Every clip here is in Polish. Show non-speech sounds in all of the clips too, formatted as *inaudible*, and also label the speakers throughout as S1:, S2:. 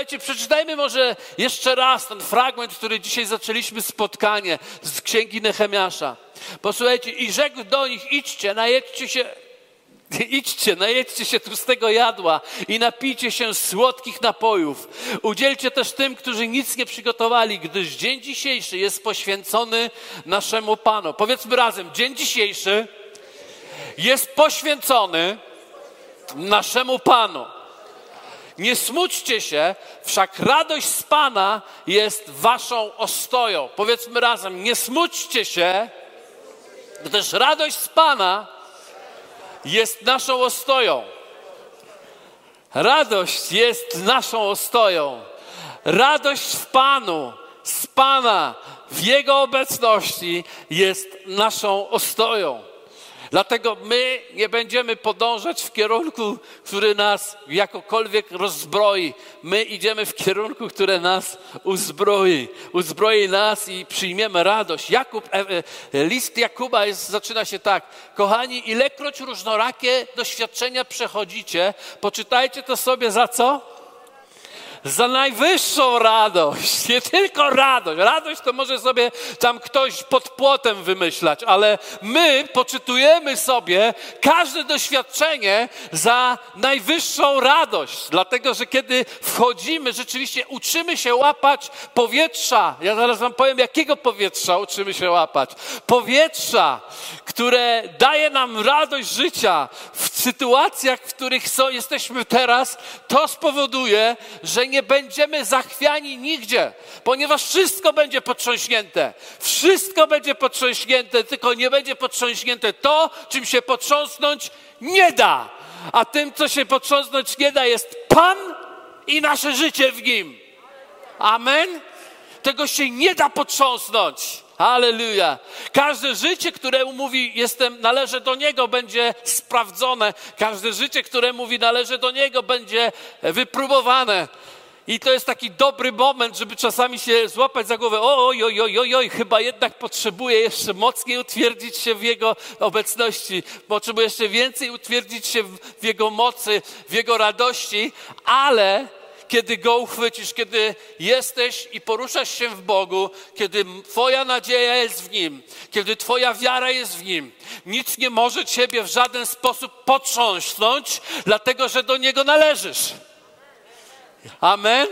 S1: Słuchajcie, przeczytajmy może jeszcze raz ten fragment, który dzisiaj zaczęliśmy spotkanie z księgi Nehemiasza. Posłuchajcie, i rzekł do nich, idźcie, najedźcie się *laughs* Idźcie, najedźcie się tłustego jadła i napijcie się słodkich napojów. Udzielcie też tym, którzy nic nie przygotowali, gdyż dzień dzisiejszy jest poświęcony naszemu Panu. Powiedzmy razem, dzień dzisiejszy jest poświęcony naszemu Panu. Nie smućcie się, wszak radość z Pana jest waszą ostoją. Powiedzmy razem, nie smućcie się, gdyż radość z Pana jest naszą ostoją. Radość jest naszą ostoją. Radość w Panu, z Pana, w Jego obecności jest naszą ostoją. Dlatego my nie będziemy podążać w kierunku, który nas jakokolwiek rozbroi. My idziemy w kierunku, który nas uzbroi. Uzbroi nas i przyjmiemy radość. Jakub, e, e, list Jakuba jest, zaczyna się tak. Kochani, ilekroć różnorakie doświadczenia przechodzicie, poczytajcie to sobie za co? Za najwyższą radość. *laughs* Nie tylko radość. Radość to może sobie tam ktoś pod płotem wymyślać, ale my poczytujemy sobie każde doświadczenie za najwyższą radość. Dlatego, że kiedy wchodzimy, rzeczywiście uczymy się łapać powietrza. Ja zaraz Wam powiem, jakiego powietrza uczymy się łapać. Powietrza, które daje nam radość życia w sytuacjach, w których są, jesteśmy teraz, to spowoduje, że nie będziemy zachwiani nigdzie, ponieważ wszystko będzie potrząśnięte. Wszystko będzie potrząśnięte, tylko nie będzie potrząśnięte to, czym się potrząsnąć nie da. A tym, co się potrząsnąć nie da, jest Pan i nasze życie w Nim. Amen? Tego się nie da potrząsnąć. Halleluja. Każde życie, które mówi, jestem, należy do Niego, będzie sprawdzone. Każde życie, które mówi, należy do Niego, będzie wypróbowane. I to jest taki dobry moment, żeby czasami się złapać za głowę. Oj, oj, oj, oj, oj, chyba jednak potrzebuję jeszcze mocniej utwierdzić się w Jego obecności. Potrzebuję jeszcze więcej utwierdzić się w Jego mocy, w Jego radości, ale kiedy Go uchwycisz, kiedy jesteś i poruszasz się w Bogu, kiedy Twoja nadzieja jest w Nim, kiedy Twoja wiara jest w Nim, nic nie może Ciebie w żaden sposób potrząsnąć, dlatego że do Niego należysz. Amen?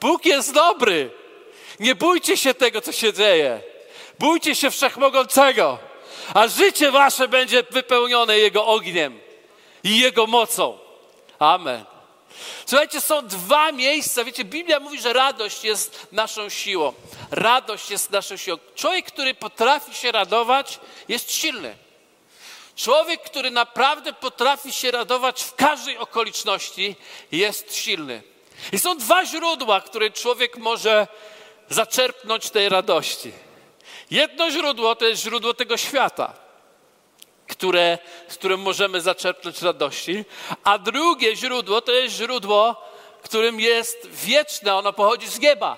S1: Bóg jest dobry. Nie bójcie się tego, co się dzieje. Bójcie się wszechmogącego, a życie wasze będzie wypełnione Jego ogniem i Jego mocą. Amen. Słuchajcie, są dwa miejsca. Wiecie, Biblia mówi, że radość jest naszą siłą. Radość jest naszą siłą. Człowiek, który potrafi się radować, jest silny. Człowiek, który naprawdę potrafi się radować w każdej okoliczności, jest silny. I są dwa źródła, które człowiek może zaczerpnąć tej radości. Jedno źródło to jest źródło tego świata, które, z którym możemy zaczerpnąć radości, a drugie źródło to jest źródło, którym jest wieczne, ono pochodzi z nieba.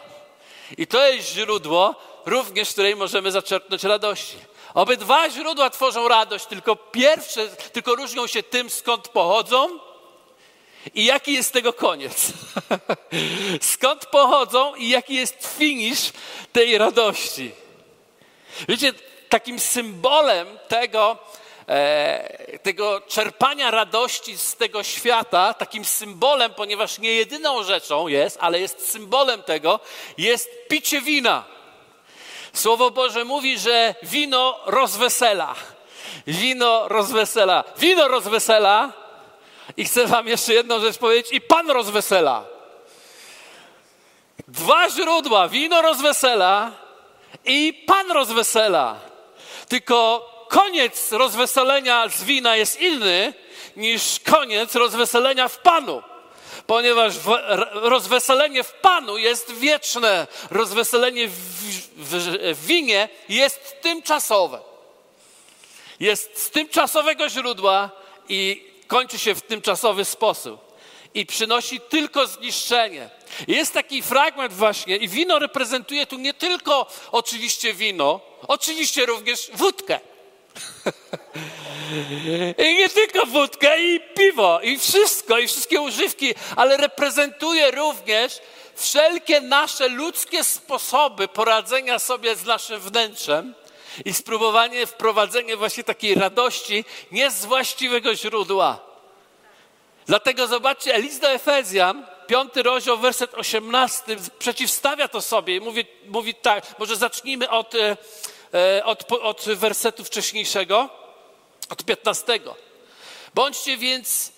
S1: I to jest źródło również, z której możemy zaczerpnąć radości. Obydwa źródła tworzą radość, tylko pierwsze, tylko różnią się tym, skąd pochodzą i jaki jest tego koniec. *laughs* skąd pochodzą i jaki jest finisz tej radości. Wiecie, takim symbolem tego, e, tego czerpania radości z tego świata, takim symbolem, ponieważ nie jedyną rzeczą jest, ale jest symbolem tego, jest picie wina. Słowo Boże mówi, że wino rozwesela. Wino rozwesela. Wino rozwesela. I chcę Wam jeszcze jedną rzecz powiedzieć. I Pan rozwesela. Dwa źródła. Wino rozwesela i Pan rozwesela. Tylko koniec rozweselenia z wina jest inny niż koniec rozweselenia w Panu ponieważ rozweselenie w Panu jest wieczne, rozweselenie w, w, winie jest tymczasowe. Jest z tymczasowego źródła i kończy się w tymczasowy sposób. I przynosi tylko zniszczenie. Jest taki fragment właśnie, i wino reprezentuje tu nie tylko oczywiście wino, oczywiście również wódkę. *laughs* I nie tylko wódkę, i piwo, i wszystko, i wszystkie używki, ale reprezentuje również wszelkie nasze ludzkie sposoby poradzenia sobie z naszym wnętrzem i spróbowanie wprowadzenia właśnie takiej radości nie z właściwego źródła. Dlatego zobaczcie, list do Efezjan, piąty rozdział, werset 18, przeciwstawia to sobie i mówi, mówi tak, może zacznijmy od, e, e, od, od wersetu wcześniejszego, od 15. Bądźcie więc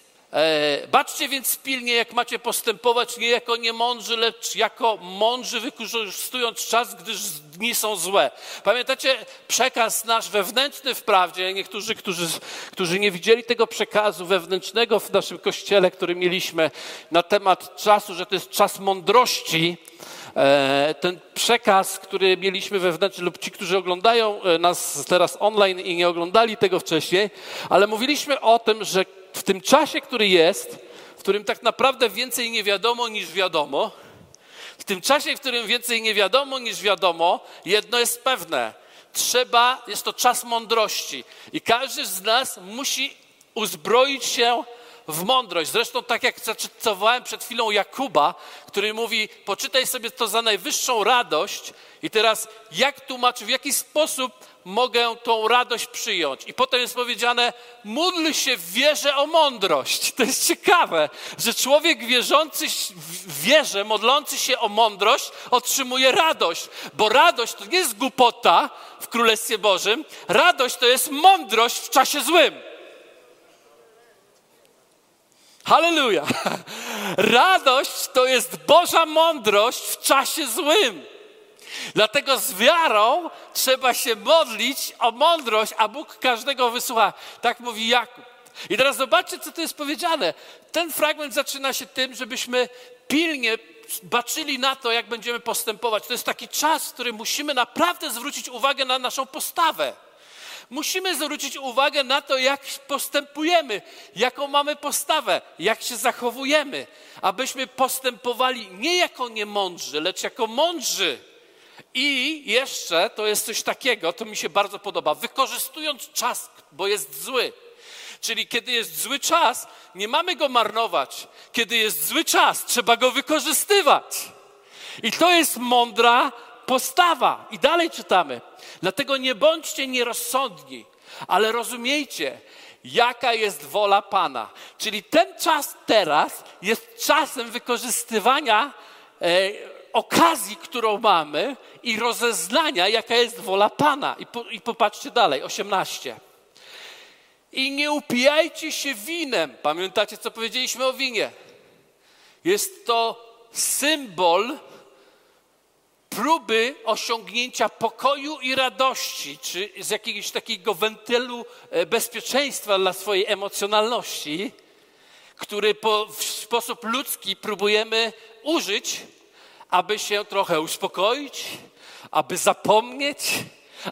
S1: baczcie więc pilnie, jak macie postępować, nie jako niemądrzy, lecz jako mądrzy, wykorzystując czas, gdyż dni są złe. Pamiętacie przekaz nasz wewnętrzny wprawdzie, niektórzy, którzy, którzy nie widzieli tego przekazu wewnętrznego w naszym kościele, który mieliśmy na temat czasu, że to jest czas mądrości, e, ten przekaz, który mieliśmy wewnętrzny, lub ci, którzy oglądają e, nas teraz online i nie oglądali tego wcześniej, ale mówiliśmy o tym, że w tym czasie, który jest, w którym tak naprawdę więcej nie wiadomo niż wiadomo, w tym czasie, w którym więcej nie wiadomo niż wiadomo, jedno jest pewne. Trzeba, jest to czas mądrości. I każdy z nas musi uzbroić się w mądrość. Zresztą tak jak zacytowałem przed chwilą Jakuba, który mówi, poczytaj sobie to za najwyższą radość i teraz jak tłumaczy, w jaki sposób mogę tą radość przyjąć. I potem jest powiedziane, módl się w wierze o mądrość. To jest ciekawe, że człowiek wierzący w wierze, modlący się o mądrość, otrzymuje radość. Bo radość to nie jest głupota w Królestwie Bożym, radość to jest mądrość w czasie złym. Halleluja! Radość to jest Boża mądrość w czasie złym. Dlatego z wiarą trzeba się modlić o mądrość, a Bóg każdego wysłucha. Tak mówi Jakub. I teraz zobaczcie, co tu jest powiedziane. Ten fragment zaczyna się tym, żebyśmy pilnie baczyli na to, jak będziemy postępować. To jest taki czas, w którym musimy naprawdę zwrócić uwagę na naszą postawę. Musimy zwrócić uwagę na to, jak postępujemy, jaką mamy postawę, jak się zachowujemy, abyśmy postępowali nie jako niemądrzy, lecz jako mądrzy. I jeszcze to jest coś takiego, to mi się bardzo podoba, wykorzystując czas, bo jest zły. Czyli kiedy jest zły czas, nie mamy go marnować. Kiedy jest zły czas, trzeba go wykorzystywać. I to jest mądra postawa. I dalej czytamy. Dlatego nie bądźcie nierozsądni, ale rozumiejcie, jaka jest wola Pana. Czyli ten czas teraz jest czasem wykorzystywania e, okazji, którą mamy i rozeznania, jaka jest wola Pana. I, po, I popatrzcie dalej, 18. I nie upijajcie się winem. Pamiętacie, co powiedzieliśmy o winie? Jest to symbol próby osiągnięcia pokoju i radości, czy z jakiegoś takiego wentylu e, bezpieczeństwa dla swojej emocjonalności, który po, w sposób ludzki próbujemy użyć, aby się trochę uspokoić, aby zapomnieć,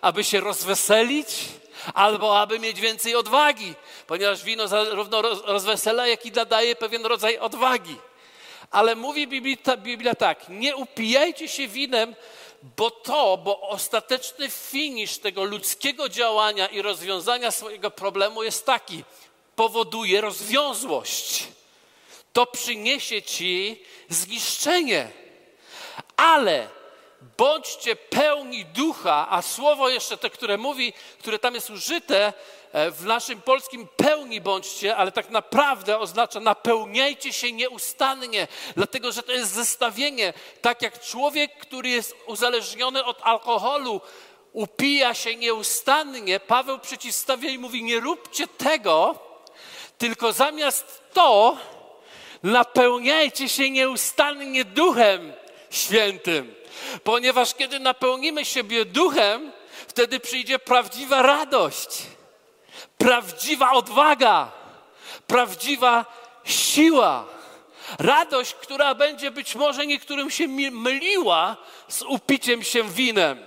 S1: aby się rozweselić, albo aby mieć więcej odwagi, ponieważ wino zarówno rozwesela, jak i nadaje pewien rodzaj odwagi. Ale mówi Biblia, Biblia tak, nie upijajcie się winem, bo to, bo ostateczny finisz tego ludzkiego działania i rozwiązania swojego problemu jest taki, powoduje rozwiązłość. To przyniesie ci zniszczenie. Ale bądźcie pełni ducha, a słowo jeszcze te, które mówi, które tam jest użyte, E, w naszym polskim pełni bądźcie, ale tak naprawdę oznacza napełniajcie się nieustannie, dlatego że to jest zestawienie. Tak jak człowiek, który jest uzależniony od alkoholu, upija się nieustannie, Paweł przeciwstawia i mówi: Nie róbcie tego, tylko zamiast to napełniajcie się nieustannie duchem świętym. Ponieważ kiedy napełnimy siebie duchem, wtedy przyjdzie prawdziwa radość prawdziwa odwaga, prawdziwa siła. Radość, która będzie być może niektórym się myliła z upiciem się winem,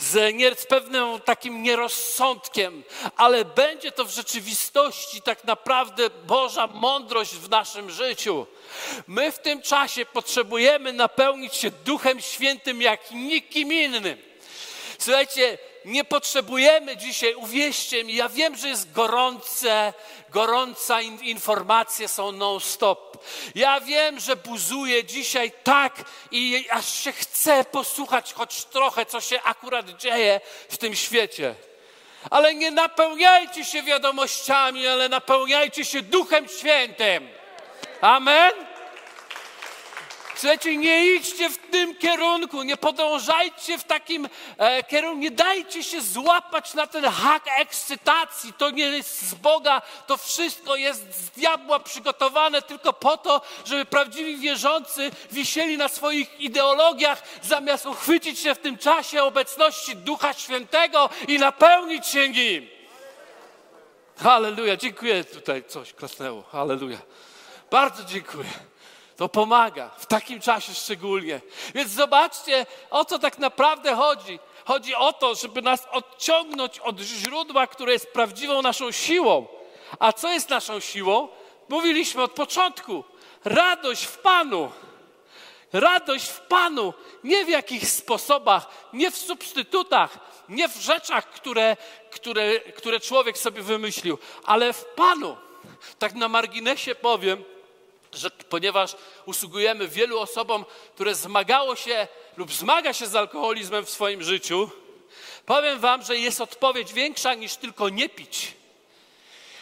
S1: z, nie, z pewnym takim nierozsądkiem, ale będzie to w rzeczywistości tak naprawdę Boża mądrość w naszym życiu. My w tym czasie potrzebujemy napełnić się Duchem Świętym jak nikim innym. Słuchajcie, nie potrzebujemy dzisiaj, uwierzcie mi, ja wiem, że jest gorące, gorąca in, informacje są non-stop. Ja wiem, że buzuje dzisiaj tak i aż się chce posłuchać choć trochę, co się akurat dzieje w tym świecie. Ale nie napełniajcie się wiadomościami, ale napełniajcie się Duchem Świętym. Amen. Słuchajcie, nie idźcie w tym kierunku, nie podążajcie w takim e, kierunku, nie dajcie się złapać na ten hak ekscytacji. To nie jest z Boga, to wszystko jest z diabła przygotowane tylko po to, żeby prawdziwi wierzący wisieli na swoich ideologiach, zamiast uchwycić się w tym czasie obecności Ducha Świętego i napełnić się nim. Halleluja, dziękuję. Tutaj coś klasnęło. Halleluja. Bardzo dziękuję. To pomaga, w takim czasie szczególnie. Więc zobaczcie, o co tak naprawdę chodzi. Chodzi o to, żeby nas odciągnąć od źródła, które jest prawdziwą naszą siłą. A co jest naszą siłą? Mówiliśmy od początku. Radość w Panu. Radość w Panu. Nie w jakichś sposobach, nie w substytutach, nie w rzeczach, które, które, które człowiek sobie wymyślił, ale w Panu. Tak na marginesie powiem, że ponieważ usługujemy wielu osobom, które zmagało się lub zmaga się z alkoholizmem w swoim życiu, powiem wam, że jest odpowiedź większa niż tylko nie pić.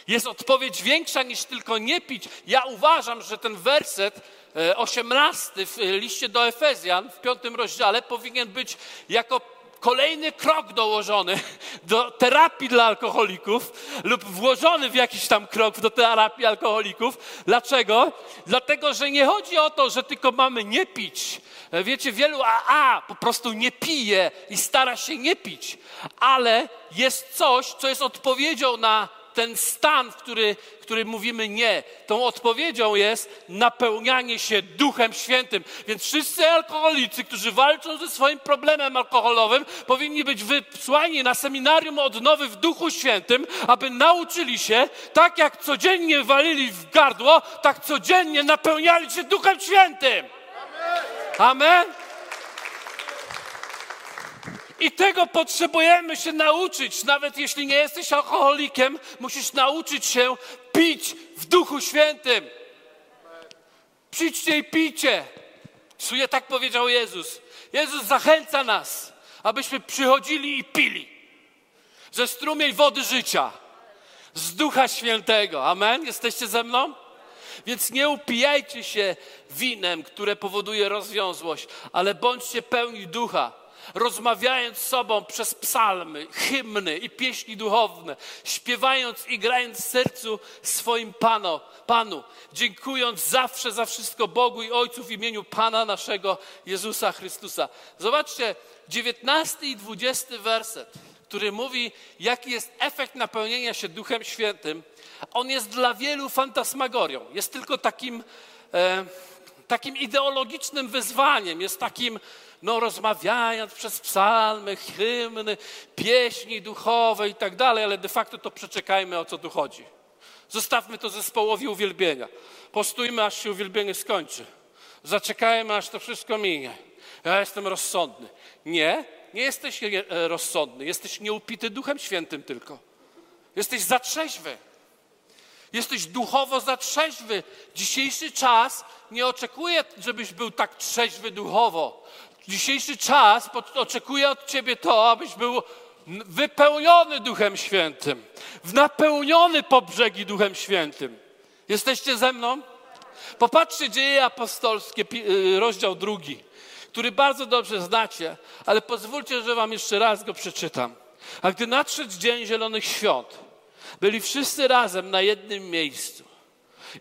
S1: Jest odpowiedź większa niż tylko nie pić. Ja uważam, że ten werset e, osiemnasty w liście do Efezjan w piątym rozdziale powinien być jako kolejny krok dołożony do terapii dla alkoholików lub włożony w jakiś tam krok do terapii alkoholików. Dlaczego? Dlatego, że nie chodzi o to, że tylko mamy nie pić. Wiecie, wielu AA po prostu nie pije i stara się nie pić, ale jest coś, co jest odpowiedzią na ten stan, w który, który mówimy nie. Tą odpowiedzią jest napełnianie się Duchem Świętym. Więc wszyscy alkoholicy, którzy walczą ze swoim problemem alkoholowym, powinni być wysłani na seminarium odnowy w Duchu Świętym, aby nauczyli się, tak jak codziennie walili w gardło, tak codziennie napełniali się Duchem Świętym. Amen. I tego potrzebujemy się nauczyć. Nawet jeśli nie jesteś alkoholikiem, musisz nauczyć się pić w Duchu Świętym. Przyjdźcie i pijcie. Czuje tak powiedział Jezus. Jezus zachęca nas, abyśmy przychodzili i pili ze strumień wody życia, z Ducha Świętego. Amen? Jesteście ze mną? Więc nie upijajcie się winem, które powoduje rozwiązłość, ale bądźcie pełni ducha rozmawiając z sobą przez psalmy, hymny i pieśni duchowne, śpiewając i grając w sercu swoim Panu, Panu, dziękując zawsze za wszystko Bogu i Ojcu w imieniu Pana naszego Jezusa Chrystusa. Zobaczcie, 19 i 20 werset, który mówi, jaki jest efekt napełnienia się Duchem Świętym. On jest dla wielu fantasmagorią. Jest tylko takim, e, takim ideologicznym wyzwaniem, jest takim no rozmawiając przez psalmy, hymny, pieśni duchowe i tak dalej, ale de facto to przeczekajmy, o co tu chodzi. Zostawmy to zespołowi uwielbienia. Postójmy, aż się uwielbienie skończy. Zaczekajmy, aż to wszystko minie. Ja jestem rozsądny. Nie, nie jesteś e, rozsądny. Jesteś nieupity Duchem Świętym tylko. Jesteś za trzeźwy. Jesteś duchowo za trzeźwy. Dzisiejszy czas nie oczekuje, żebyś był tak trzeźwy duchowo. Dzisiejszy czas oczekuje od Ciebie to, abyś był wypełniony Duchem Świętym, napełniony po brzegi Duchem Świętym. Jesteście ze mną? Popatrzcie dzieje apostolskie, y, rozdział drugi, który bardzo dobrze znacie, ale pozwólcie, że wam jeszcze raz go przeczytam. A gdy nadszedł dzień Zielonych Świąt, byli wszyscy razem na jednym miejscu.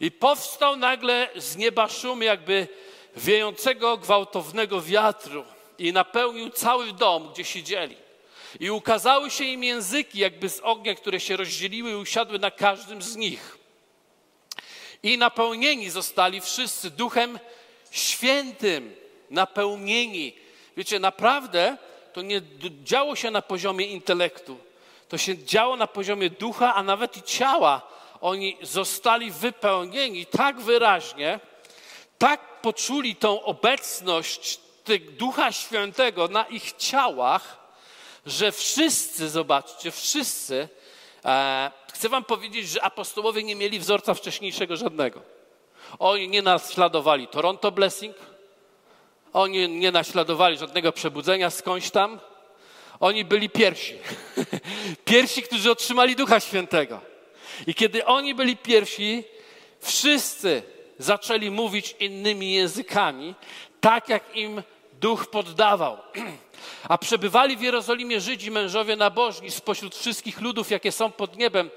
S1: I powstał nagle z nieba szum, jakby wiejącego gwałtownego wiatru i napełnił cały dom, gdzie siedzieli. I ukazały się im języki, jakby z ognia, które się rozdzieliły i usiadły na każdym z nich. I napełnieni zostali wszyscy Duchem Świętym. Napełnieni. Wiecie, naprawdę to nie działo się na poziomie intelektu. To się działo na poziomie ducha, a nawet i ciała. Oni zostali wypełnieni tak wyraźnie, poczuli tą obecność Ducha Świętego na ich ciałach, że wszyscy, zobaczcie, wszyscy, e, chcę wam powiedzieć, że apostołowie nie mieli wzorca wcześniejszego żadnego. Oni nie naśladowali Toronto Blessing, oni nie naśladowali żadnego przebudzenia skądś tam. Oni byli pierwsi. *laughs* pierwsi, którzy otrzymali Ducha Świętego. I kiedy oni byli pierwsi, wszyscy zaczęli mówić innymi językami, tak jak im duch poddawał. *clears throat* A przebywali w Jerozolimie Żydzi, mężowie nabożni spośród wszystkich ludów, jakie są pod niebem.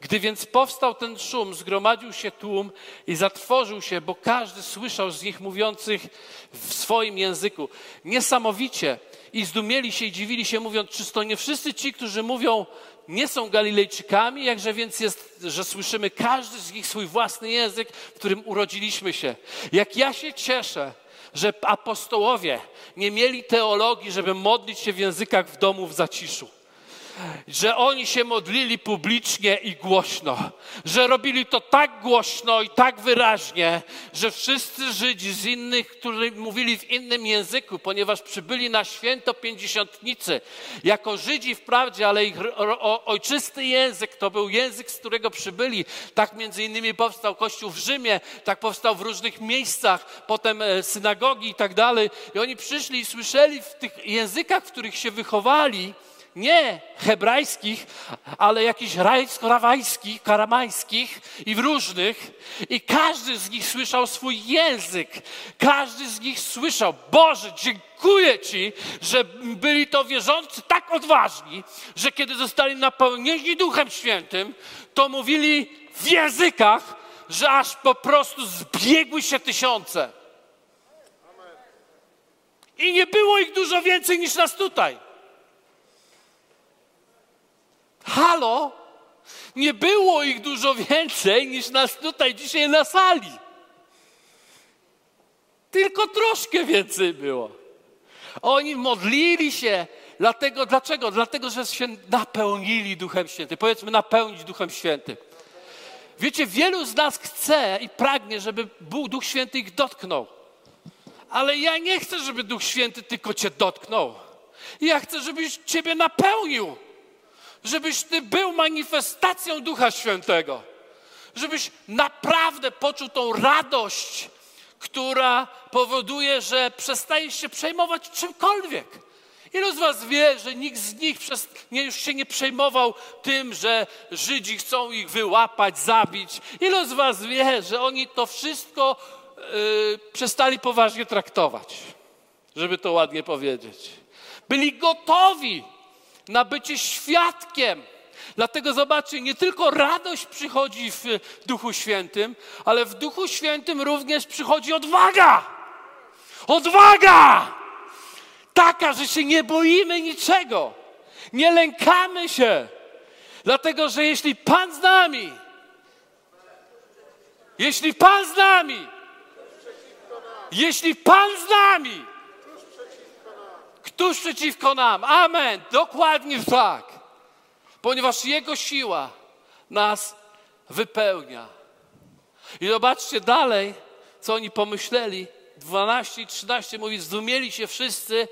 S1: Gdy więc powstał ten szum, zgromadził się tłum i zatworzył się, bo każdy słyszał z nich mówiących w swoim języku. Niesamowicie. I zdumieli się i dziwili się, mówiąc, czyż to nie wszyscy ci, którzy mówią, nie są Galilejczykami, jakże więc jest, że słyszymy każdy z nich swój własny język, w którym urodziliśmy się. Jak ja się cieszę, że apostołowie nie mieli teologii, żeby modlić się w językach w domu w zaciszu że oni się modlili publicznie i głośno, że robili to tak głośno i tak wyraźnie, że wszyscy Żydzi z innych, którzy mówili w innym języku, ponieważ przybyli na święto pięćdziesiątnicy, jako Żydzi wprawdzie, ale ich ojczysty język to był język, z którego przybyli. Tak między innymi powstał Kościół w Rzymie, tak powstał w różnych miejscach, potem e, synagogi i tak dalej. I oni przyszli i słyszeli w tych językach, w których się wychowali, nie hebrajskich, ale jakichś rajsko-rawajskich, karamańskich i w różnych. I każdy z nich słyszał swój język. Każdy z nich słyszał, Boże, dziękuję Ci, że byli to wierzący tak odważni, że kiedy zostali napełnieni Duchem Świętym, to mówili w językach, że aż po prostu zbiegły się tysiące. I nie było ich dużo więcej niż nas tutaj. Halo? Nie było ich dużo więcej niż nas tutaj dzisiaj na sali. Tylko troszkę więcej było. Oni modlili się, dlatego, dlaczego? Dlatego, że się napełnili Duchem Świętym. Powiedzmy, napełnić Duchem Świętym. Wiecie, wielu z nas chce i pragnie, żeby Bóg, Duch Święty ich dotknął. Ale ja nie chcę, żeby Duch Święty tylko cię dotknął. Ja chcę, żebyś ciebie napełnił żebyś Ty był manifestacją Ducha Świętego, żebyś naprawdę poczuł tą radość, która powoduje, że przestajesz się przejmować czymkolwiek. Ilu z Was wie, że nikt z nich przez, nie, już się nie przejmował tym, że Żydzi chcą ich wyłapać, zabić? Ilu z Was wie, że oni to wszystko yy, przestali poważnie traktować, żeby to ładnie powiedzieć? Byli gotowi na bycie świadkiem. Dlatego zobaczcie, nie tylko radość przychodzi w Duchu Świętym, ale w Duchu Świętym również przychodzi odwaga. Odwaga! Taka, że się nie boimy niczego. Nie lękamy się. Dlatego, że jeśli Pan z nami, jeśli Pan z nami, jeśli Pan z nami, Któż przeciwko nam? Amen. Dokładnie tak. Ponieważ Jego siła nas wypełnia. I zobaczcie dalej, co oni pomyśleli. 12 i 13 mówi, zdumieli się wszyscy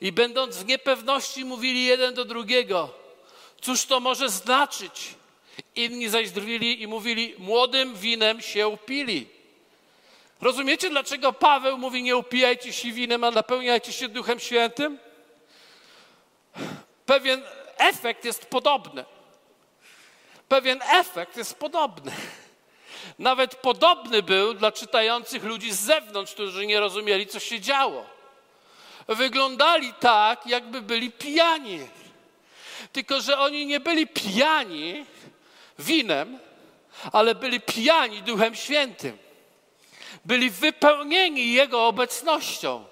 S1: i będąc w niepewności mówili jeden do drugiego. Cóż to może znaczyć? Inni zaś drwili i mówili, młodym winem się upili. Rozumiecie, dlaczego Paweł mówi: Nie upijajcie się winem, a napełniajcie się Duchem Świętym? Pewien efekt jest podobny. Pewien efekt jest podobny. Nawet podobny był dla czytających ludzi z zewnątrz, którzy nie rozumieli, co się działo. Wyglądali tak, jakby byli pijani. Tylko, że oni nie byli pijani winem, ale byli pijani Duchem Świętym byli wypełnieni Jego obecnością.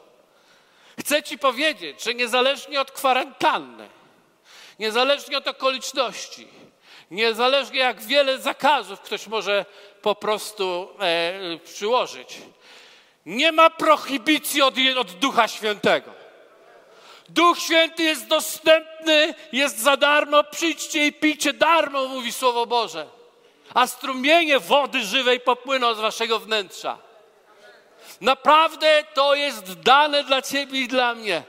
S1: Chcę Ci powiedzieć, że niezależnie od kwarantanny, niezależnie od okoliczności, niezależnie jak wiele zakazów ktoś może po prostu e, przyłożyć, nie ma prohibicji od, od Ducha Świętego. Duch Święty jest dostępny, jest za darmo, przyjdźcie i pijcie darmo, mówi Słowo Boże. A strumienie wody żywej popłyną z waszego wnętrza. Naprawdę to jest dane dla Ciebie i dla mnie.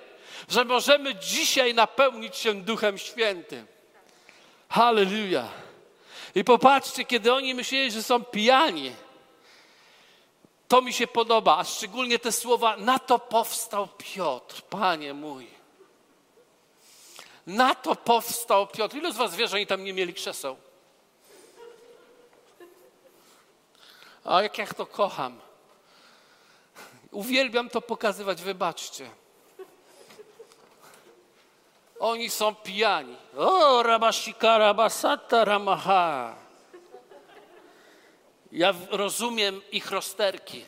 S1: że możemy dzisiaj napełnić się Duchem Świętym. Halleluja. I popatrzcie, kiedy oni myśleli, że są pijani, to mi się podoba, a szczególnie te słowa, na to powstał Piotr, Panie mój. Na to powstał Piotr. Ilu z was wie, że oni tam nie mieli krzeseł? A jak ja to kocham. Uwielbiam to pokazywać, wybaczcie. Oni są pijani. O, rabashika, rabasata, ramaha. Ja rozumiem ich rozterki.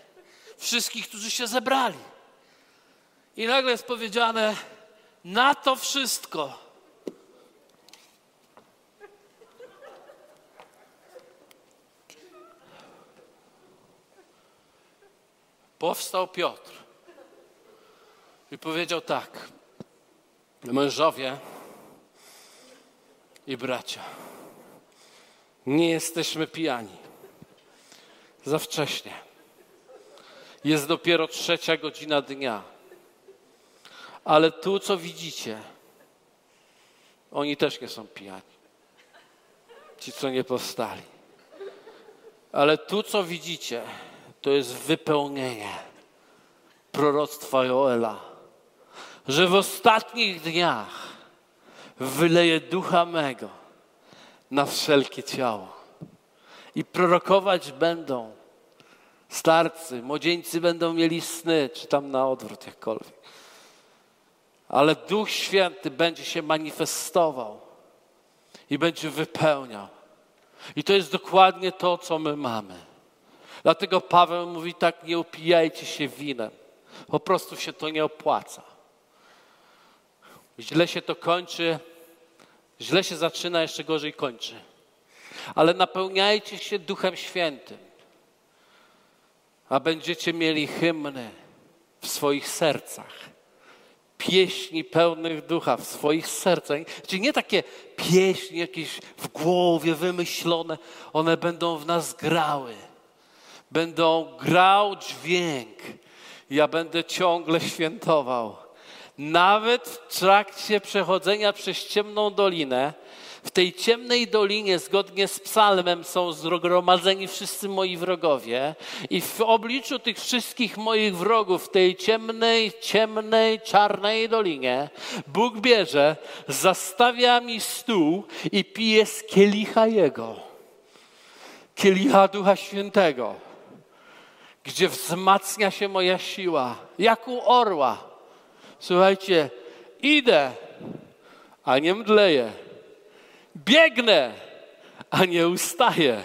S1: Wszystkich, którzy się zebrali. I nagle jest powiedziane, na to wszystko powstał Piotr i powiedział tak: Mężowie i bracia, nie jesteśmy pijani. Za wcześnie. Jest dopiero trzecia godzina dnia. Ale tu, co widzicie, oni też nie są pijani. Ci, co nie powstali. Ale tu, co widzicie, to jest wypełnienie proroctwa Joela, że w ostatnich dniach wyleje ducha mego na wszelkie ciało. I prorokować będą starcy, młodzieńcy będą mieli sny, czy tam na odwrót jakkolwiek. Ale Duch Święty będzie się manifestował i będzie wypełniał. I to jest dokładnie to, co my mamy. Dlatego Paweł mówi tak, nie upijajcie się winem. Po prostu się to nie opłaca. Źle się to kończy, źle się zaczyna, jeszcze gorzej kończy. Ale napełniajcie się Duchem Świętym, a będziecie mieli hymny w swoich sercach. Pieśni pełnych ducha w swoich sercach. Czyli nie takie pieśni jakieś w głowie wymyślone, one będą w nas grały będą grał dźwięk. Ja będę ciągle świętował. Nawet w trakcie przechodzenia przez ciemną dolinę, w tej ciemnej dolinie, zgodnie z psalmem, są zgromadzeni wszyscy moi wrogowie, i w obliczu tych wszystkich moich wrogów, w tej ciemnej, ciemnej, czarnej dolinie, Bóg bierze, zastawia mi stół i pije z kielicha Jego, kielicha Ducha Świętego gdzie wzmacnia się moja siła, jak u orła. Słuchajcie, idę, a nie mdleję. Biegnę, a nie ustaję.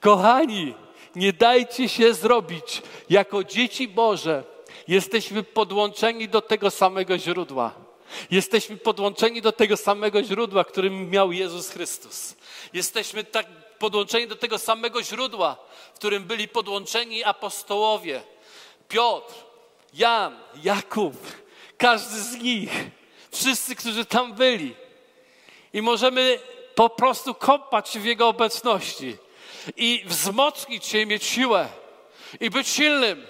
S1: Kochani, nie dajcie się zrobić. Jako dzieci Boże jesteśmy podłączeni do tego samego źródła. Jesteśmy podłączeni do tego samego źródła, którym miał Jezus Chrystus. Jesteśmy tak podłączeni do tego samego źródła, w którym byli podłączeni apostołowie. Piotr, Jan, Jakub, każdy z nich, wszyscy, którzy tam byli. I możemy po prostu kąpać się w Jego obecności i wzmocnić się i mieć siłę i być silnym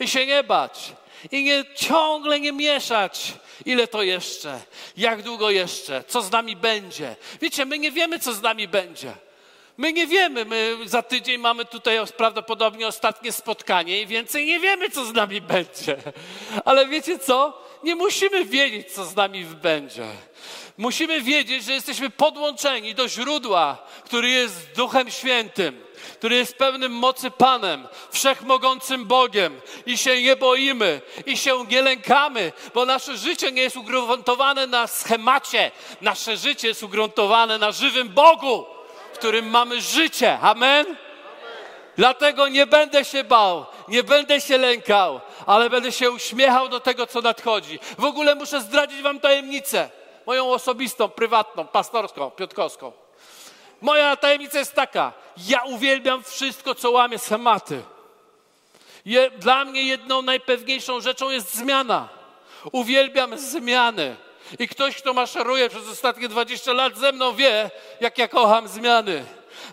S1: i się nie bać i nie, ciągle nie mieszać. Ile to jeszcze? Jak długo jeszcze? Co z nami będzie? Wiecie, my nie wiemy, co z nami będzie. My nie wiemy, my za tydzień mamy tutaj prawdopodobnie ostatnie spotkanie i więcej nie wiemy, co z nami będzie. Ale wiecie co? Nie musimy wiedzieć, co z nami będzie. Musimy wiedzieć, że jesteśmy podłączeni do źródła, który jest Duchem Świętym, który jest pełnym mocy Panem, wszechmogącym Bogiem i się nie boimy i się nie lękamy, bo nasze życie nie jest ugruntowane na schemacie, nasze życie jest ugruntowane na żywym Bogu którym mamy życie. Amen? Dlatego nie będę się bał, nie będę się lękał, ale będę się uśmiechał do tego, co nadchodzi. W ogóle muszę zdradzić Wam tajemnicę, moją osobistą, prywatną, pastorską, piotkowską. Moja tajemnica jest taka: ja uwielbiam wszystko, co łamie schematy. Je, dla mnie jedną najpewniejszą rzeczą jest zmiana. Uwielbiam zmiany. I ktoś, kto maszeruje przez ostatnie 20 lat ze mną, wie, jak ja kocham zmiany.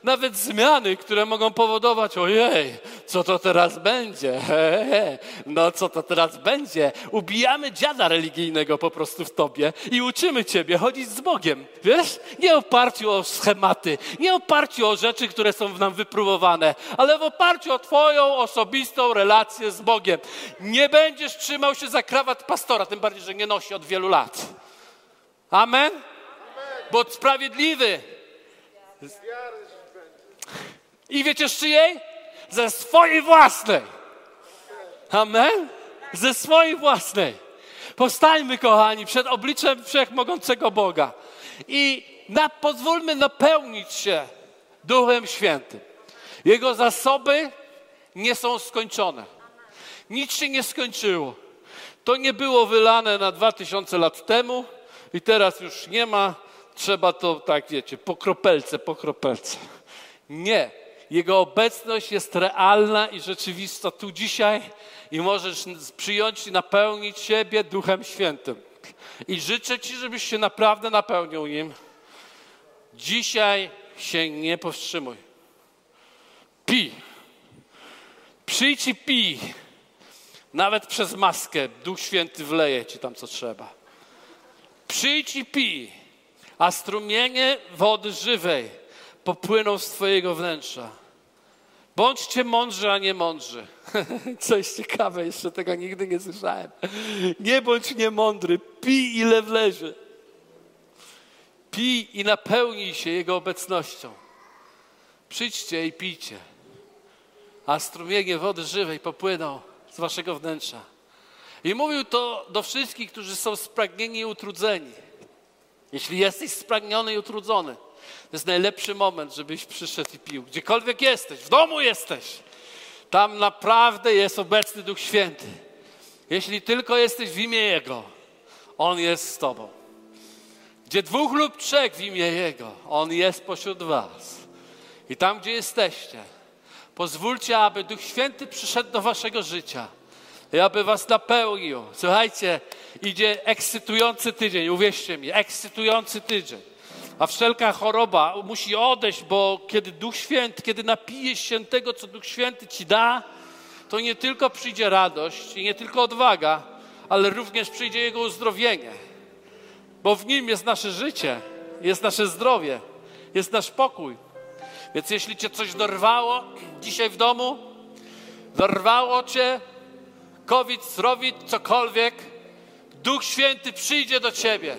S1: nawet zmiany, które mogą powodować, ojej, co to teraz będzie? He, *laughs* he, no co to teraz będzie? Ubijamy dziada religijnego po prostu w tobie i uczymy ciebie chodzić z Bogiem, wiesz? Nie oparciu o schematy, nie oparciu o rzeczy, które są w nam wypróbowane, ale w oparciu o twoją osobistą relację z Bogiem. Nie będziesz trzymał się za krawat pastora, tym bardziej, że nie nosi od wielu lat. Amen? Bo sprawiedliwy. I wiecie z czyjej? Ze swojej własnej. Amen? Ze swojej własnej. Powstańmy, kochani, przed obliczem wszechmogącego Boga i na, pozwólmy napełnić się Duchem Świętym. Jego zasoby nie są skończone. Nic się nie skończyło. To nie było wylane na dwa tysiące lat temu i teraz już nie ma. Trzeba to, tak wiecie, po kropelce, po kropelce. Nie. Jego obecność jest realna i rzeczywista tu dzisiaj i możesz przyjąć i napełnić siebie Duchem Świętym. I życzę Ci, żebyś się naprawdę napełnił nim. Dzisiaj się nie powstrzymuj. Pij. Przyjdź i pij. Nawet przez maskę Duch Święty wleje Ci tam, co trzeba. Przyjdź i pij, a strumienie wody żywej popłyną z Twojego wnętrza. Bądźcie mądrzy, a nie mądrzy. *laughs* Coś ciekawe, jeszcze tego nigdy nie słyszałem. Nie bądź niemądry, pij ile wlezie. Pij i napełnij się Jego obecnością. Przyjdźcie i pijcie, a strumienie wody żywej popłyną z waszego wnętrza. I mówił to do wszystkich, którzy są spragnieni i utrudzeni. Jeśli jesteś spragniony i utrudzony, to jest najlepszy moment, żebyś przyszedł i pił. Gdziekolwiek jesteś, w domu jesteś, tam naprawdę jest obecny Duch Święty. Jeśli tylko jesteś w imię Jego, On jest z Tobą. Gdzie dwóch lub trzech w imię Jego, On jest pośród Was. I tam, gdzie jesteście, pozwólcie, aby Duch Święty przyszedł do Waszego życia i aby Was napełnił. Słuchajcie, idzie ekscytujący tydzień, uwierzcie mi, ekscytujący tydzień. A wszelka choroba musi odejść, bo kiedy Duch Święty, kiedy napijesz się tego, co Duch Święty ci da, to nie tylko przyjdzie radość i nie tylko odwaga, ale również przyjdzie Jego uzdrowienie. Bo w Nim jest nasze życie, jest nasze zdrowie, jest nasz pokój. Więc jeśli Cię coś dorwało dzisiaj w domu, dorwało Cię, COVID, srowit, cokolwiek, Duch Święty przyjdzie do Ciebie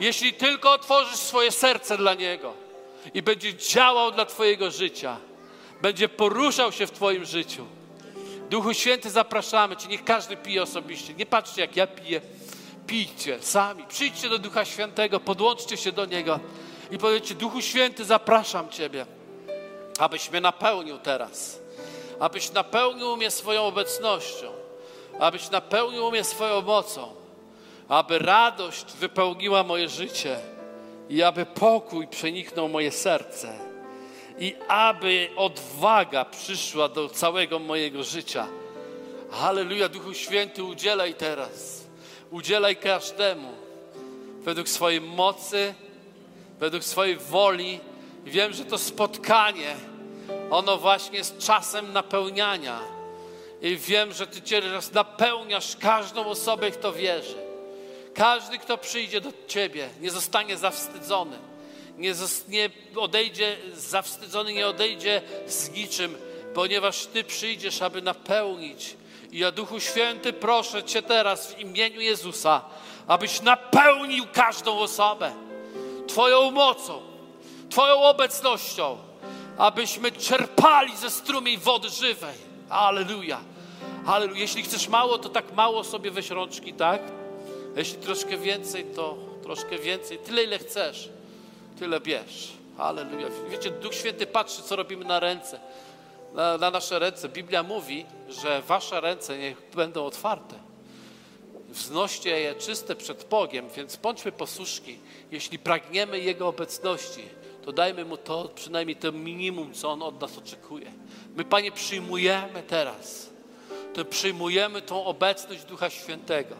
S1: jeśli tylko otworzysz swoje serce dla Niego i będzie działał dla Twojego życia, będzie poruszał się w Twoim życiu. Duchu Święty, zapraszamy Cię. Niech każdy pije osobiście. Nie patrzcie, jak ja piję. Pijcie sami. Przyjdźcie do Ducha Świętego, podłączcie się do Niego i powiedzcie: Duchu Święty, zapraszam Ciebie, abyś mnie napełnił teraz. Abyś napełnił mnie swoją obecnością. Abyś napełnił mnie swoją mocą aby radość wypełniła moje życie i aby pokój przeniknął moje serce i aby odwaga przyszła do całego mojego życia. Halleluja, Duchu Święty, udzielaj teraz. Udzielaj każdemu według swojej mocy, według swojej woli. Wiem, że to spotkanie, ono właśnie jest czasem napełniania. I wiem, że Ty teraz napełniasz każdą osobę, kto wierzy. Każdy, kto przyjdzie do Ciebie, nie zostanie zawstydzony. Nie, nie odejdzie zawstydzony, nie odejdzie z niczym, ponieważ Ty przyjdziesz, aby napełnić. I ja, Duchu Święty, proszę Cię teraz w imieniu Jezusa, abyś napełnił każdą osobę Twoją mocą, Twoją obecnością, abyśmy czerpali ze strumień wody żywej. Aleluja. Aleluja. Jeśli chcesz mało, to tak mało sobie weź rączki, tak? Jeśli troszkę więcej, to troszkę więcej. Tyle, ile chcesz, tyle bierz. Halleluja. Wiecie, Duch Święty patrzy, co robimy na ręce. Na, na nasze ręce. Biblia mówi, że wasze ręce niech będą otwarte. Wznoście je czyste przed Bogiem, więc bądźmy posłuszki. Jeśli pragniemy Jego obecności, to dajmy Mu to, przynajmniej to minimum, co On od nas oczekuje. My, Panie, przyjmujemy teraz. To przyjmujemy tą obecność Ducha Świętego.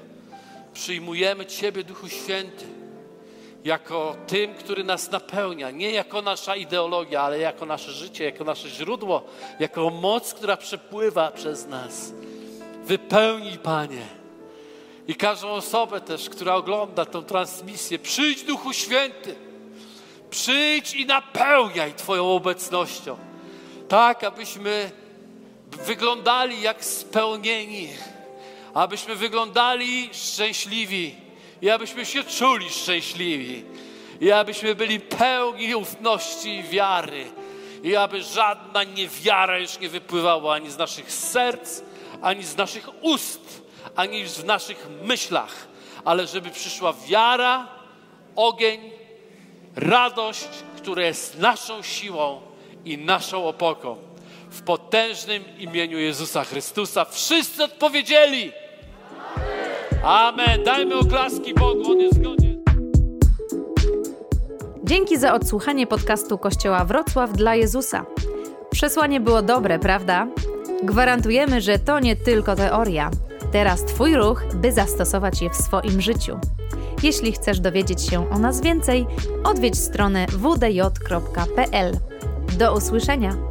S1: Przyjmujemy Ciebie, Duchu Święty. jako tym, który nas napełnia, nie jako nasza ideologia, ale jako nasze życie, jako nasze źródło, jako moc, która przepływa przez nas. Wypełnij, Panie. I każdą osobę też, która ogląda tę transmisję, przyjdź Duchu Święty. Przyjdź i napełniaj Twoją obecnością. Tak, abyśmy wyglądali jak spełnieni, abyśmy wyglądali szczęśliwi i abyśmy się czuli szczęśliwi i abyśmy byli pełni ufności i wiary i aby żadna niewiara już nie wypływała ani z naszych serc, ani z naszych ust, ani w naszych myślach, ale żeby przyszła wiara, ogień, radość, która jest naszą siłą i naszą opoką. W potężnym imieniu Jezusa Chrystusa wszyscy odpowiedzieli. Amen. Dajmy oklaski Bogu, On jest zgodzien.
S2: Dzięki za odsłuchanie podcastu Kościoła Wrocław dla Jezusa. Przesłanie było dobre, prawda? Gwarantujemy, że to nie tylko teoria. Teraz Twój ruch, by zastosować je w swoim życiu. Jeśli chcesz dowiedzieć się o nas więcej, odwiedź stronę wdj.pl. Do usłyszenia!